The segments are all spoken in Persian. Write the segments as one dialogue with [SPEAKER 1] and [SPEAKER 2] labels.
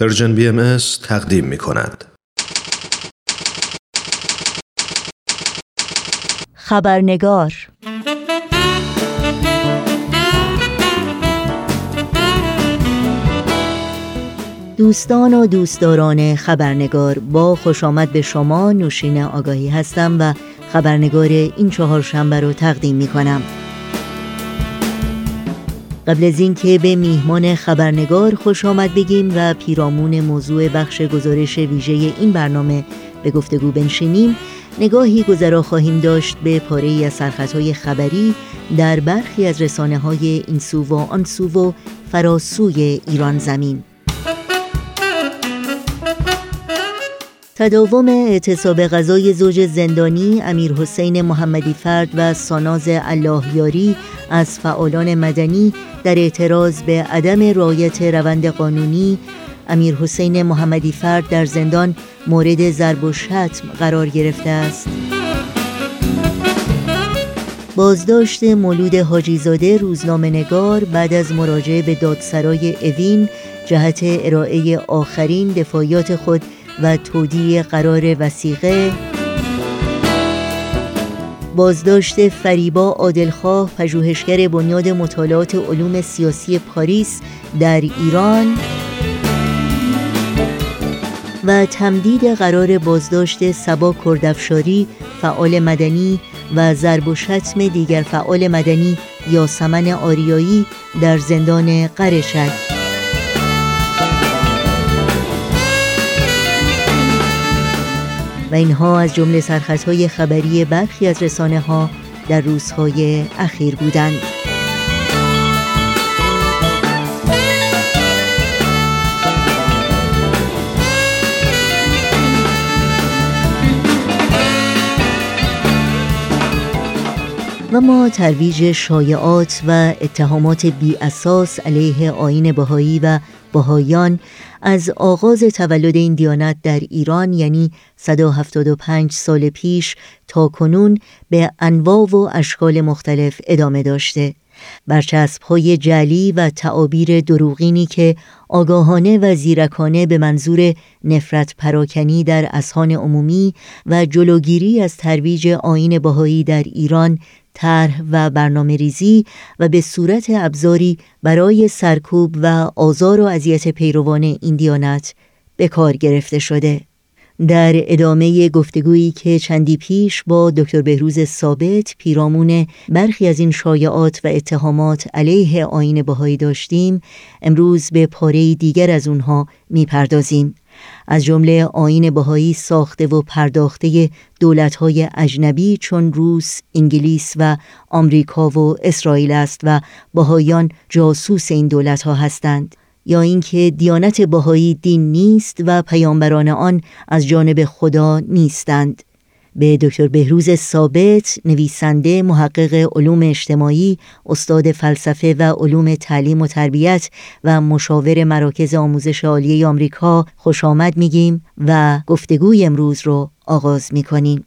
[SPEAKER 1] پرژن بی ام تقدیم می کند.
[SPEAKER 2] خبرنگار دوستان و دوستداران خبرنگار با خوش آمد به شما نوشین آگاهی هستم و خبرنگار این چهار شنبه رو تقدیم می کنم. قبل از اینکه به میهمان خبرنگار خوش آمد بگیم و پیرامون موضوع بخش گزارش ویژه این برنامه به گفتگو بنشینیم نگاهی گذرا خواهیم داشت به پاره از سرخطهای خبری در برخی از رسانه های این سو و آن سو و فراسوی ایران زمین. تداوم اعتصاب غذای زوج زندانی امیر حسین محمدی فرد و ساناز اللهیاری از فعالان مدنی در اعتراض به عدم رایت روند قانونی امیر حسین محمدی فرد در زندان مورد ضرب و شتم قرار گرفته است. بازداشت مولود حاجیزاده روزنامه نگار بعد از مراجعه به دادسرای اوین جهت ارائه آخرین دفاعیات خود و تودیع قرار وسیقه بازداشت فریبا عادلخواه پژوهشگر بنیاد مطالعات علوم سیاسی پاریس در ایران. و تمدید قرار بازداشت سبا کردفشاری فعال مدنی و ضرب و شتم دیگر فعال مدنی یاسمن آریایی در زندان قرشک و اینها از جمله سرخطهای خبری برخی از رسانه ها در روزهای اخیر بودند. و ما ترویج شایعات و اتهامات بی اساس علیه آین بهایی و بهایان از آغاز تولد این دیانت در ایران یعنی 175 سال پیش تا کنون به انواع و اشکال مختلف ادامه داشته. برچسب های جلی و تعابیر دروغینی که آگاهانه و زیرکانه به منظور نفرت پراکنی در اسهان عمومی و جلوگیری از ترویج آین باهایی در ایران طرح و برنامه ریزی و به صورت ابزاری برای سرکوب و آزار و اذیت پیروان این دیانت به کار گرفته شده. در ادامه گفتگویی که چندی پیش با دکتر بهروز ثابت پیرامون برخی از این شایعات و اتهامات علیه آین بهایی داشتیم امروز به پاره دیگر از اونها می‌پردازیم. از جمله آین بهایی ساخته و پرداخته دولتهای اجنبی چون روس، انگلیس و آمریکا و اسرائیل است و بهاییان جاسوس این دولتها هستند. یا اینکه دیانت بهایی دین نیست و پیامبران آن از جانب خدا نیستند. به دکتر بهروز ثابت نویسنده محقق علوم اجتماعی استاد فلسفه و علوم تعلیم و تربیت و مشاور مراکز آموزش عالیه آمریکا خوش آمد میگیم و گفتگوی امروز رو آغاز می‌کنیم.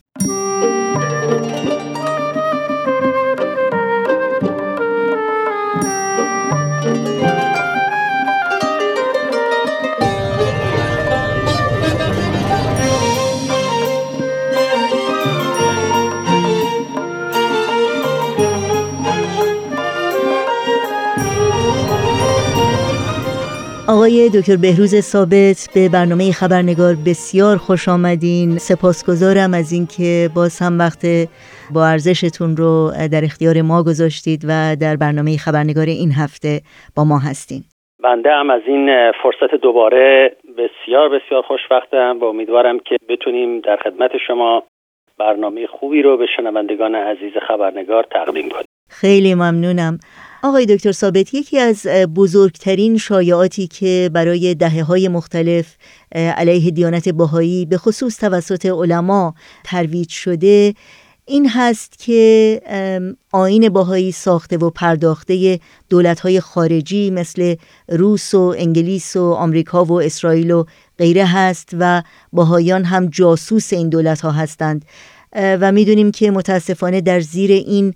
[SPEAKER 2] آقای دکتر بهروز ثابت به برنامه خبرنگار بسیار خوش آمدین. سپاسگزارم از اینکه باز هم وقت با ارزشتون رو در اختیار ما گذاشتید و در برنامه خبرنگار این هفته با ما هستین.
[SPEAKER 3] بنده هم از این فرصت دوباره بسیار بسیار خوشبختم و امیدوارم که بتونیم در خدمت شما برنامه خوبی رو به شنوندگان عزیز خبرنگار تقدیم کنیم.
[SPEAKER 2] خیلی ممنونم. آقای دکتر ثابت یکی از بزرگترین شایعاتی که برای دهه های مختلف علیه دیانت باهایی به خصوص توسط علما ترویج شده این هست که آین باهایی ساخته و پرداخته دولت های خارجی مثل روس و انگلیس و آمریکا و اسرائیل و غیره هست و باهایان هم جاسوس این دولت ها هستند. و می‌دونیم که متاسفانه در زیر این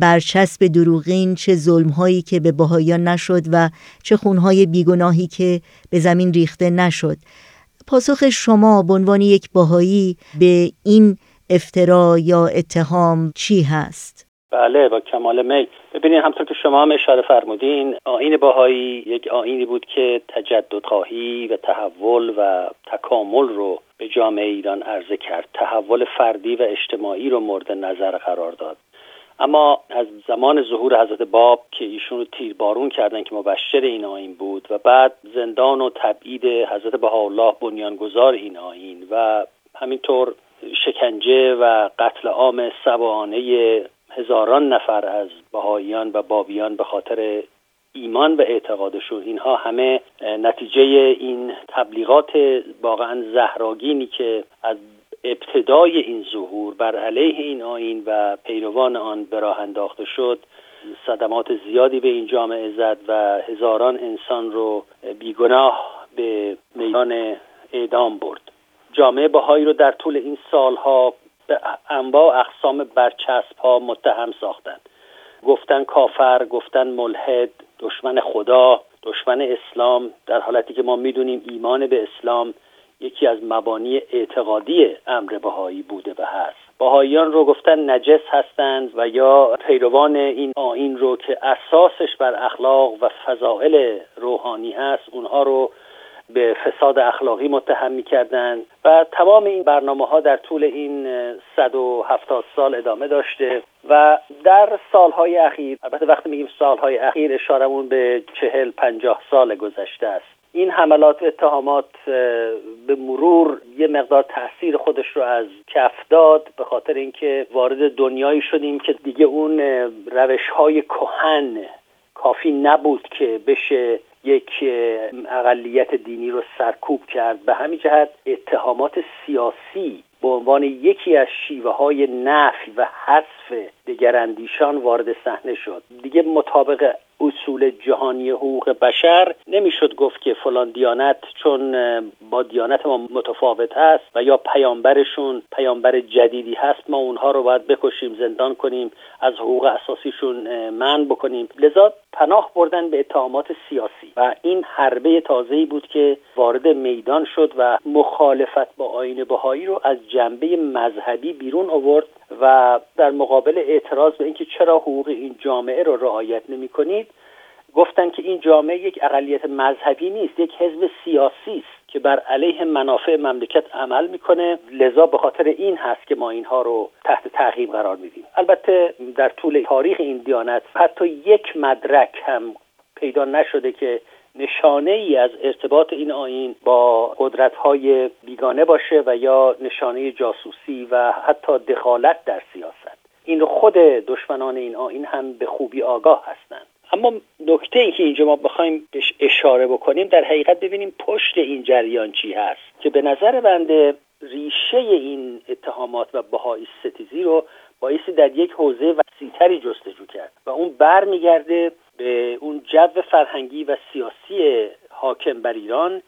[SPEAKER 2] برچسب دروغین چه ظلمهایی که به بهاییان نشد و چه خونهای بیگناهی که به زمین ریخته نشد پاسخ شما به عنوان یک باهایی به این افترا یا اتهام چی هست؟
[SPEAKER 3] بله با کمال میل. ببینید همطور که شما هم اشاره فرمودین آین باهایی یک آینی بود که تجدد خواهی و تحول و تکامل رو به جامعه ایران عرضه کرد. تحول فردی و اجتماعی رو مورد نظر قرار داد. اما از زمان ظهور حضرت باب که ایشون رو تیربارون کردن که مبشر این آین بود و بعد زندان و تبعید حضرت بهاءالله بنیانگذار این آین و همینطور شکنجه و قتل عام سبانه هزاران نفر از بهاییان و بابیان به خاطر ایمان و اعتقادشون اینها همه نتیجه این تبلیغات واقعا زهراگینی که از ابتدای این ظهور بر علیه این آین و پیروان آن به راه انداخته شد صدمات زیادی به این جامعه زد و هزاران انسان رو بیگناه به میدان اعدام برد. جامعه بهایی رو در طول این سالها به انواع اقسام برچسب ها متهم ساختند. گفتن کافر گفتن ملحد دشمن خدا دشمن اسلام در حالتی که ما می‌دونیم ایمان به اسلام یکی از مبانی اعتقادی امر بهایی بوده و هست. بهاییان رو گفتن نجس هستند و یا پیروان این آین رو که اساسش بر اخلاق و فضائل روحانی هست اونها رو به فساد اخلاقی متهم می‌کردند و تمام این برنامه ها در طول این 170 سال ادامه داشته و در سالهای اخیر البته وقتی میگیم سالهای اخیر اشارمون به چهل پنجاه سال گذشته است. این حملات و اتهامات به مرور یه مقدار تاثیر خودش رو از کف داد به خاطر اینکه وارد دنیایی شدیم که دیگه اون روش های کهن کافی نبود که بشه یک اقلیت دینی رو سرکوب کرد. به همین جهت اتهامات سیاسی به عنوان یکی از شیوه های نفی و حذف دگراندیشان وارد صحنه شد. دیگه مطابق اصول جهانی حقوق بشر. نمی‌شد گفت که فلان دیانت چون با دیانت ما متفاوت هست و یا پیامبرشون پیامبر جدیدی هست ما اونها رو باید بکشیم زندان کنیم از حقوق اساسیشون من بکنیم. لذا پناه بردن به اتهامات سیاسی. و این حربه تازه‌ای بود که وارد میدان شد و مخالفت با آین بهایی رو از جنبه مذهبی بیرون آورد. و در مقابل اعتراض به اینکه چرا حقوق این جامعه رو رعایت نمی کنید گفتن که این جامعه یک اقلیت مذهبی نیست یک حزب سیاسی است که بر علیه منافع مملکت عمل می‌کنه لذا به خاطر این هست که ما اینها رو تحت تعقیب قرار میدیم البته در طول تاریخ این دیانت حتی یک مدرک هم پیدا نشده که نشانه ای از ارتباط این آین با قدرت های بیگانه باشه و یا نشانه جاسوسی و حتی دخالت در سیاست. این خود دشمنان این آین هم به خوبی آگاه هستند. اما نکته ای که اینجا ما بخوایم بهش اشاره بکنیم در حقیقت ببینیم پشت این جریان چی هست که به نظر بنده ریشه این اتهامات و بهایی ستیزی رو بایستی در یک حوزه وسیعتری جستجو کرد و اون برمیگرده به اون جو فرهنگی و سیاسی حاکم بر ایران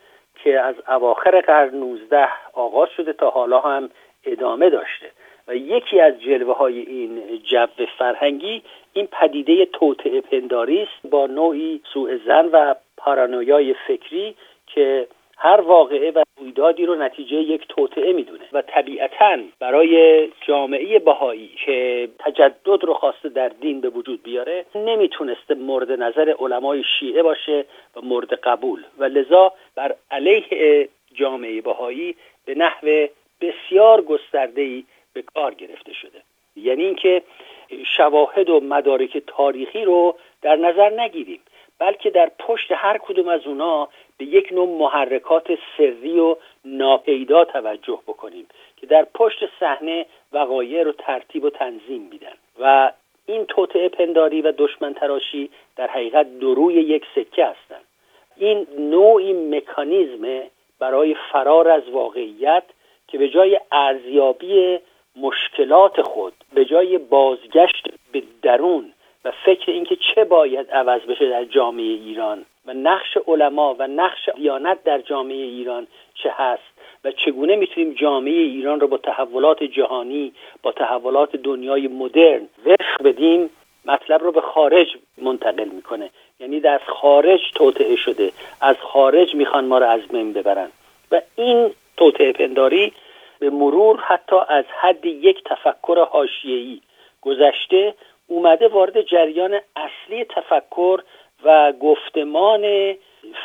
[SPEAKER 3] که از اواخر قرن 19 آغاز شده تا حالا هم ادامه داشته. و یکی از جلوه های این جو فرهنگی این پدیده توطعه پنداری است با نوعی سوء زن و پارانویای فکری که هر واقعه و رویدادی رو نتیجه یک توطعه می‌دونه. و طبیعتا برای جامعه بهایی که تجدد رو خواسته در دین به وجود بیاره نمی‌تونسته مورد نظر علمای شیعه باشه و مورد قبول. و لذا بر علیه جامعه بهایی به نحو بسیار گسترده‌ای به کار گرفته شده. یعنی اینکه شواهد و مدارک تاریخی رو در نظر نگیریم. بلکه در پشت هر کدوم از اونا به یک نوع محرکات سری و ناپیدا توجه بکنیم که در پشت صحنه وقایع رو ترتیب و تنظیم میدن. و این توطعه پنداری و دشمن تراشی در حقیقت دروی یک سکه هستند این نوعی مکانیزم برای فرار از واقعیت که به جای ارزیابی مشکلات خود به جای بازگشت به درون و فکر اینکه چه باید عوض بشه در جامعه ایران و نقش علما و نقش دیانت در جامعه ایران چه هست و چگونه می‌تونیم جامعه ایران رو با تحولات جهانی با تحولات دنیای مدرن وفق بدیم مطلب رو به خارج منتقل می‌کنه. یعنی در خارج توطعه شده. از خارج می‌خوان ما رو از بین ببرن. و این توطعه پنداری به مرور حتی از حد یک تفکر حاشیه‌ای گذشته اومده وارد جریان اصلی تفکر و گفتمان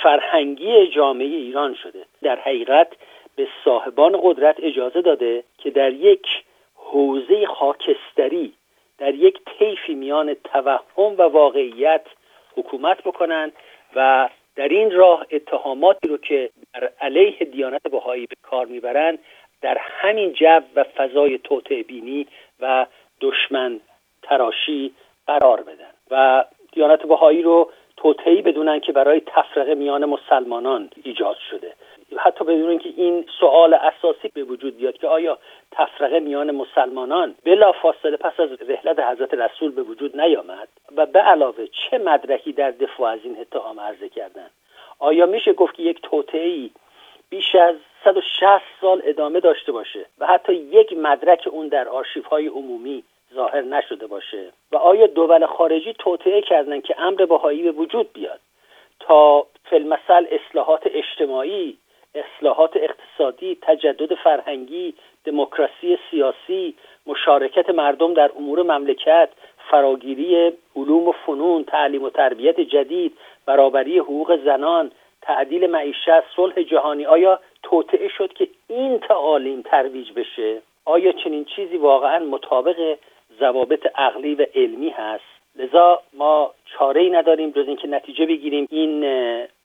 [SPEAKER 3] فرهنگی جامعه ایران شده. در حقیقت به صاحبان قدرت اجازه داده که در یک حوزه خاکستری در یک طیفی میان توهم و واقعیت حکومت بکنند و در این راه اتهاماتی رو که در علیه دیانت بهایی به کار می‌برند در همین جو و فضای توطعه بینی و دشمن تراشی قرار بدن و دیانت بهایی رو توطعی بدونن که برای تفرقه میان مسلمانان ایجاد شده. حتی بدون اینکه این سوال اساسی به وجود بیاد که آیا تفرقه میان مسلمانان بلا فاصله پس از رحلت حضرت رسول به وجود نیامد و به علاوه چه مدرکی در دفاع از این اتهام عرضه کردن؟ آیا میشه گفت که یک توطعه بیش از 160 سال ادامه داشته باشه و حتی یک مدرک اون در آرشیف های عمومی ظاهر نشده باشه. و آیا دول خارجی توطعه کردن که امر بهایی به وجود بیاد؟ تا فلمسل اصلاحات اجتماعی اصلاحات اقتصادی تجدد فرهنگی دموکراسی سیاسی مشارکت مردم در امور مملکت فراگیری علوم و فنون تعلیم و تربیت جدید برابری حقوق زنان تعدیل معیشت صلح جهانی آیا توطعه شد که این تعالیم ترویج بشه؟ آیا چنین چیزی واقعا مطابق ضوابط عقلی و علمی هست. لذا ما چاره ای نداریم جز اینکه نتیجه بگیریم. این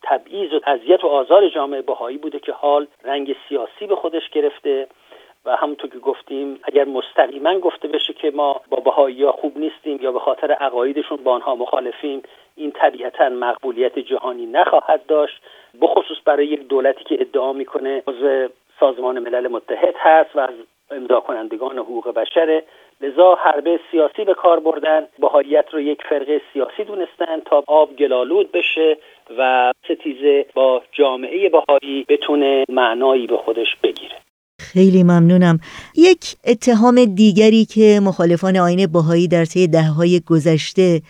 [SPEAKER 3] تبعیض و اذیت و آزار جامعه بهایی بوده که حال رنگ سیاسی به خودش گرفته و همونطور که گفتیم اگر مستقیما گفته بشه که ما با بهایی ها خوب نیستیم یا به خاطر عقایدشون با آنها مخالفیم این طبیعتا مقبولیت جهانی نخواهد داشت. بخصوص برای یک دولتی که ادعا می‌کنه عضو سازمان ملل متحد هست و از امضا کنندگان حقوق بشره لذا حربه سیاسی به کار بردن بهاییت رو یک فرقه سیاسی دونستن تا آب گلالود بشه و ستیزه با جامعه بهایی بتونه معنایی به خودش بگیره.
[SPEAKER 2] خیلی ممنونم. یک اتهام دیگری که مخالفان آین بهایی در طی دههای گذشته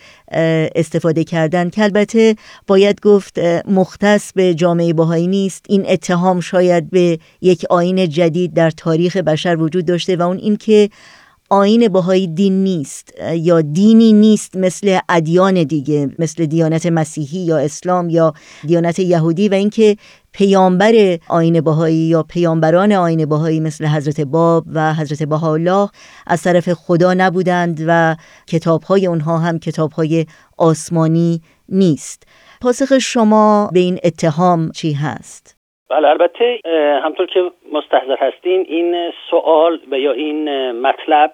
[SPEAKER 2] استفاده کردن. که البته باید گفت مختص به جامعه بهایی نیست. این اتهام شاید به یک آین جدید در تاریخ بشر وجود داشته و اون اینکه آین بهایی دین نیست یا دینی نیست مثل ادیان دیگه مثل دیانت مسیحی یا اسلام یا دیانت یهودی و اینکه پیامبر آین بهایی یا پیامبران آین بهایی مثل حضرت باب و حضرت بهاءالله از طرف خدا نبودند و کتابهای اونها هم کتابهای آسمانی نیست پاسخ شما به این اتهام چی هست؟
[SPEAKER 3] بله البته همطور که مستحضر هستین این سوال و یا این مطلب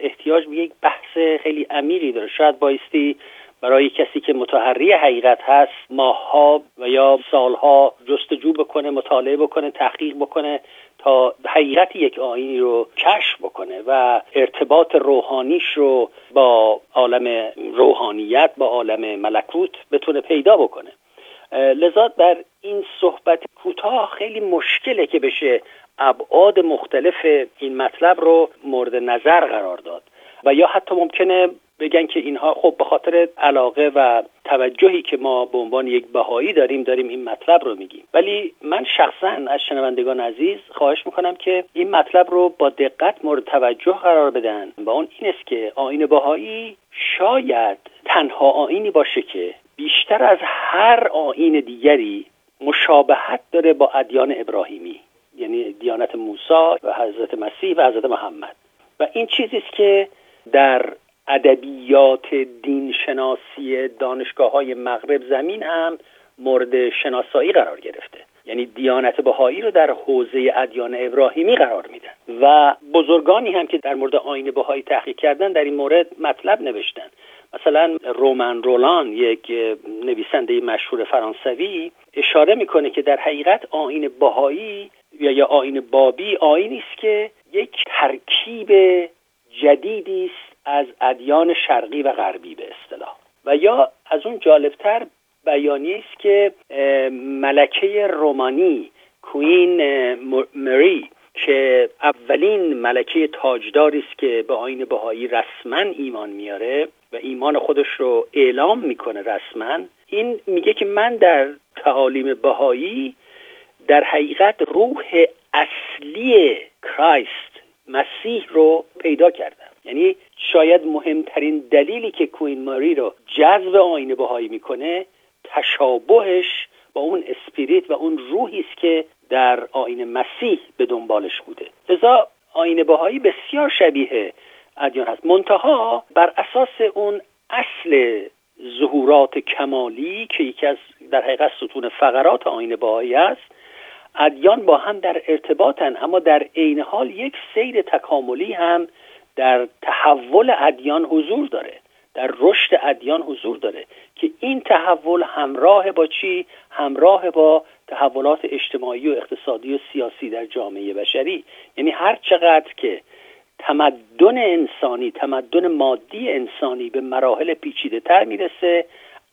[SPEAKER 3] احتیاج به یک بحث خیلی امیری داره شاید بایستی برای کسی که متحری حقیقت هست ماهها و یا سالها جستجو بکنه مطالعه بکنه تحقیق بکنه تا حقیقت یک آینی رو کشف بکنه و ارتباط روحانیش رو با عالم روحانیت با عالم ملکوت بتونه پیدا بکنه. لذا در این صحبت کوتاه خیلی مشکله که بشه ابعاد مختلف این مطلب رو مورد نظر قرار داد. و یا حتی ممکنه بگن که اینها خب به خاطر علاقه و توجهی که ما به عنوان یک بهایی داریم داریم این مطلب رو میگیم. ولی من شخصا از شنوندگان عزیز خواهش می‌کنم که این مطلب رو با دقت مورد توجه قرار بدن و اون این است که آین بهایی شاید تنها آینی باشه که بیشتر از هر آین دیگری مشابهت داره با ادیان ابراهیمی یعنی دیانت موسی و حضرت مسیح و حضرت محمد. و این چیزی است که در ادبیات دین شناسی دانشگاه های مغرب زمین هم مورد شناسایی قرار گرفته. یعنی دیانت بهایی رو در حوزه ادیان ابراهیمی قرار میدن. و بزرگانی هم که در مورد آین بهایی تحقیق کردن در این مورد مطلب نوشتن. مثلا رومن رولان یک نویسنده مشهور فرانسوی اشاره می‌کنه که در حقیقت آین بهایی یا یا آین بابی آینی است که یک ترکیب جدیدی است از ادیان شرقی و غربی به اصطلاح. و یا از اون جالبتر بیانیه است که ملکه رومانی کوین مری که اولین ملکه تاجداری است که به آین بهایی رسما ایمان میاره و ایمان خودش رو اعلام می‌کنه رسما این میگه که من در تعالیم بهایی در حقیقت روح اصلی کرایست مسیح رو پیدا کردم. یعنی شاید مهمترین دلیلی که کوین ماری رو جذب آین بهایی می‌کنه تشابهش با اون اسپریت و اون روحی است که در آین مسیح به دنبالش بوده. لذا آین بهایی بسیار شبیه ادیان هست. منتها بر اساس اون اصل ظهورات کمالی که یکی از در حقیقت ستون فقرات آین بهایی است ادیان با هم در ارتباطن اما در عین حال یک سیر تکاملی هم در تحول ادیان حضور داره در رشد ادیان حضور داره که این تحول همراه با چی؟ همراه با تحولات اجتماعی و اقتصادی و سیاسی در جامعه بشری. یعنی هر چقدر که تمدن انسانی تمدن مادی انسانی به مراحل پیچیده تر می‌رسه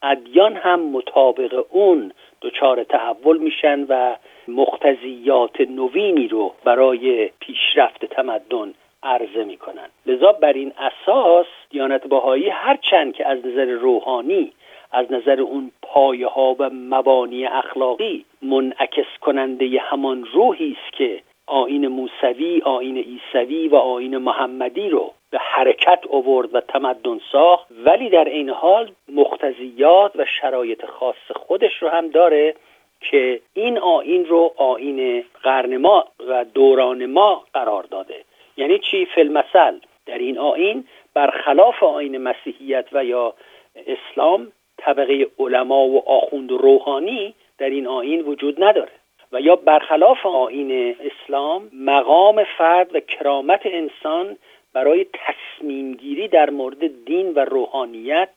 [SPEAKER 3] ادیان هم مطابق اون دچار تحول میشن و مختزیات نوینی رو برای پیشرفت تمدن عرضه می‌کنن لذا بر این اساس دیانت باهایی هرچند که از نظر روحانی از نظر اون پایه ها و مبانی اخلاقی منعکس کننده همان روحی است که آین موسوی، آین ایسوی و آین محمدی رو به حرکت آورد و تمدن ساخت. ولی در این حال مختزیات و شرایط خاص خودش رو هم داره که این آین رو آین قرن ما و دوران ما قرار داده. یعنی چی فلمسل در این آین برخلاف آین مسیحیت و یا اسلام طبقه علما و آخوند و روحانی در این آین وجود نداره. و یا برخلاف آین اسلام مقام فرد و کرامت انسان برای تصمیم گیری در مورد دین و روحانیت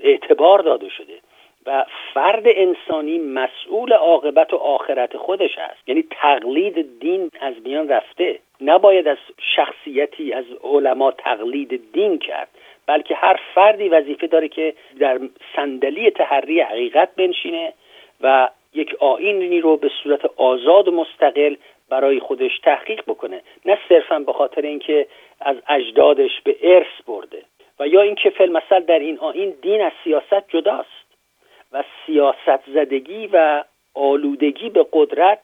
[SPEAKER 3] اعتبار داده شده و فرد انسانی مسئول عاقبت و آخرت خودش است. یعنی تقلید دین از میان رفته. نباید از شخصیتی از علما تقلید دین کرد بلکه هر فردی وظیفه داره که در صندلی تحری حقیقت بنشینه و یک آینی رو به صورت آزاد و مستقل برای خودش تحقیق بکنه. نه صرفا به خاطر اینکه از اجدادش به ارث برده و یا اینکه فیلمسل در این آین دین از سیاست جداست و سیاست زدگی و آلودگی به قدرت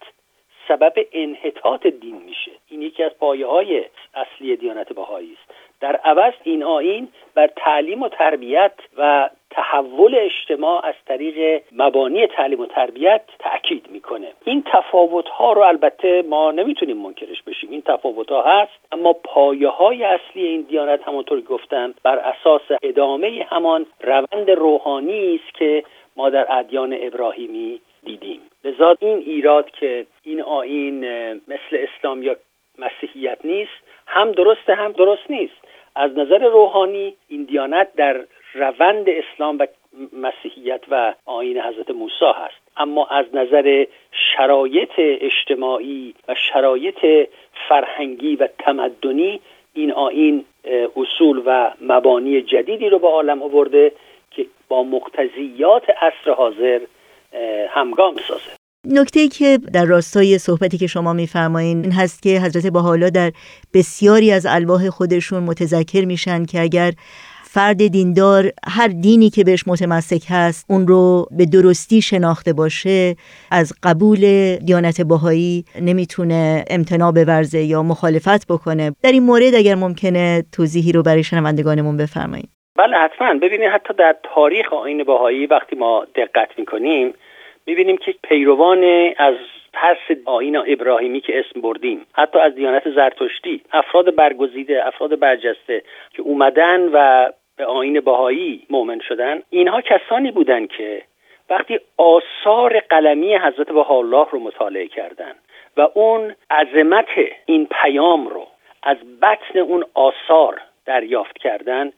[SPEAKER 3] سبب انحطاط دین میشه. این یکی از پایه های اصلی دیانت بهایی است. در عوض این آین بر تعلیم و تربیت و تحول اجتماع از طریق مبانی تعلیم و تربیت تاکید می‌کنه. این تفاوت ها رو البته ما نمی‌تونیم منکرش بشیم. این تفاوت ها هست اما پایه های اصلی این دیانت همونطور گفتم بر اساس ادامه همان روند روحانی است که ما در ادیان ابراهیمی دیدیم. لذا این ایراد که این آین مثل اسلام یا مسیحیت نیست هم درسته هم درست نیست. از نظر روحانی این دیانت در روند اسلام و مسیحیت و آین حضرت موسی هست. اما از نظر شرایط اجتماعی و شرایط فرهنگی و تمدنی این آین اصول و مبانی جدیدی رو به عالم آورده که با مقتضیات عصر حاضر همگام سازه.
[SPEAKER 2] نکته ای که در راستای صحبتی که شما میفرمایین این هست که حضرت حالا در بسیاری از الواح خودشون متذکر میشن که اگر فرد دیندار هر دینی که بهش متمسک هست اون رو به درستی شناخته باشه از قبول دیانت باهایی نمی‌تونه امتناع بورزه یا مخالفت بکنه. در این مورد اگر ممکنه توضیحی رو برای شنوندگانمون بفرمایید
[SPEAKER 3] بله حتما. ببینید حتی در تاریخ آین باهایی وقتی ما دقت می‌کنیم می‌بینیم که پیروان از پس آین ابراهیمی که اسم بردیم حتی از دیانت زرتشتی افراد برگزیده افراد برجسته که اومدن و به آین باهایی مؤمن شدن اینها کسانی بودند که وقتی آثار قلمی حضرت الله رو مطالعه کردند و اون عظمت این پیام رو از بطن اون آثار دریافت کردن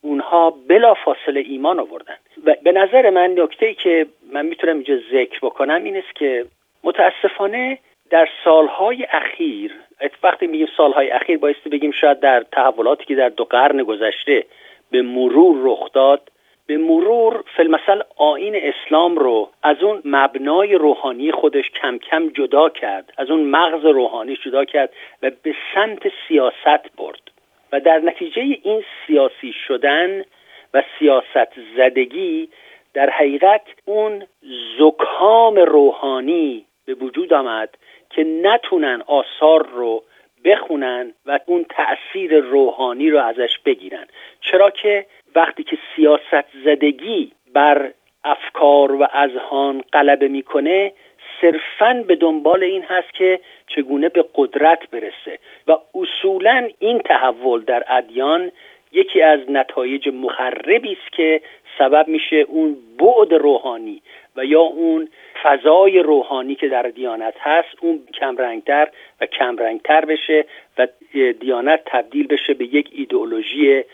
[SPEAKER 3] اونها بلا فاصله ایمان آوردن. به نظر من نکته که من می‌تونم اینجا ذکر بکنم این است که متاسفانه در سالهای اخیر وقتی میگیم سالهای اخیر بایستی بگیم شاید در تحولاتی که در دو قرن گذشته به مرور رخ داد به مرور فلمثل آین اسلام رو از اون مبنای روحانی خودش کم کم جدا کرد از اون مغز روحانی جدا کرد و به سمت سیاست برد. و در نتیجه این سیاسی شدن و سیاست زدگی در حقیقت اون زکام روحانی به وجود آمد که نتونن آثار رو بخونن و اون تأثیر روحانی رو ازش بگیرن. چرا که وقتی که سیاست زدگی بر افکار و اذهان غلبه می‌کنه صرفا به دنبال این هست که چگونه به قدرت برسه. و اصولا این تحول در ادیان یکی از نتایج مخربی است که سبب میشه اون بعد روحانی و یا اون فضای روحانی که در دیانت هست اون کمرنگتر و کمرنگتر بشه و دیانت تبدیل بشه به یک ایدئولوژی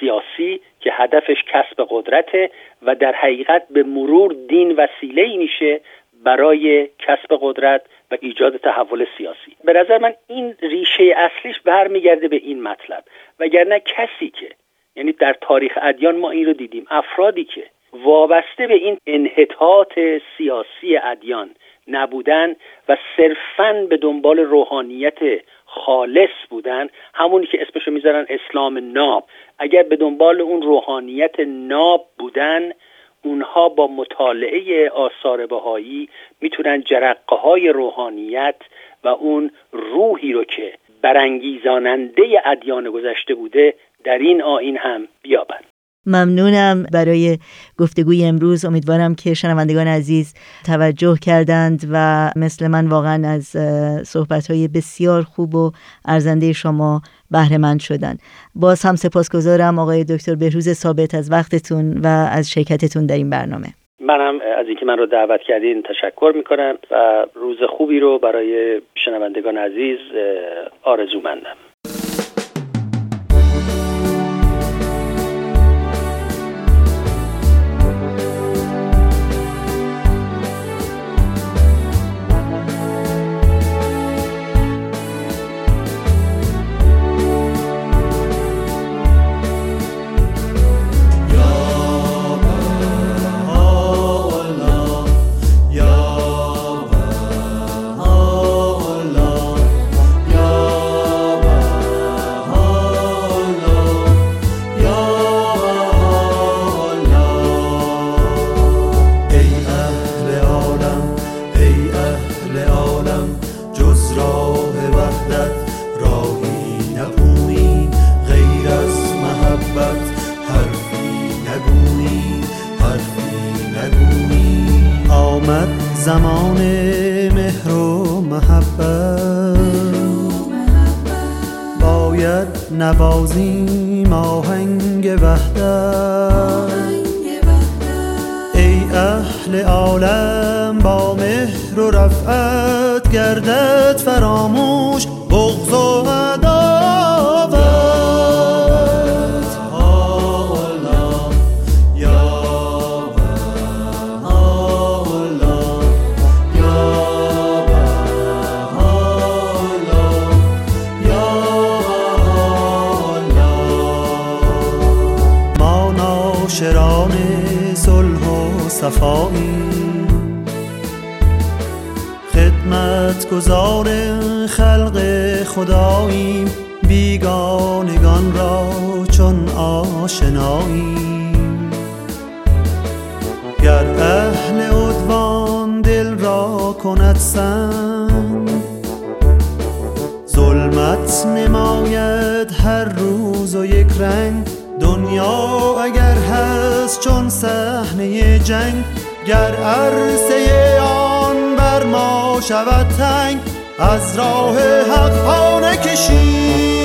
[SPEAKER 3] سیاسی که هدفش کسب قدرته و در حقیقت به مرور دین وسیله ای میشه برای کسب قدرت و ایجاد تحول سیاسی. به نظر من این ریشه اصلیش برمیگرده به این مطلب. وگرنه کسی که یعنی در تاریخ ادیان ما این رو دیدیم افرادی که وابسته به این انحطاط سیاسی ادیان نبودن و صرفا به دنبال روحانیت خالص بودن همونی که اسمشو می‌ذارن اسلام ناب. اگر به دنبال اون روحانیت ناب بودن اونها با مطالعه آثار بهایی می‌تونن جرقه های روحانیت و اون روحی رو که برانگیزاننده ادیان گذشته بوده در این آین هم بیابند.
[SPEAKER 2] ممنونم. برای گفتگوی امروز امیدوارم که شنوندگان عزیز توجه کردند و مثل من واقعا از صحبتهای بسیار خوب و ارزنده شما بهرهمند شدن. باز هم سپاسگزارم آقای دکتر بهروز ثابت از وقتتون و از شرکتتون در این برنامه.
[SPEAKER 3] منم از اینکه من رو دعوت کردین تشکر می‌کنم و روز خوبی رو برای شنوندگان عزیز آرزو مندم
[SPEAKER 4] نوازیم آهنگ وحدت. ای اهل عالم با مهر و رفعت گردت فراموش بغض و صفایی. خدمت گذار خلق خداییم بیگانگان را چون آشناییم گر اهل عدوان دل را کند سنگ ظلمت نماید هر روز و یک رنگ. دنیا اگر هست چون صحنه جنگ گر عرصه آن بر ما شود تنگ از راه حق پا نکشید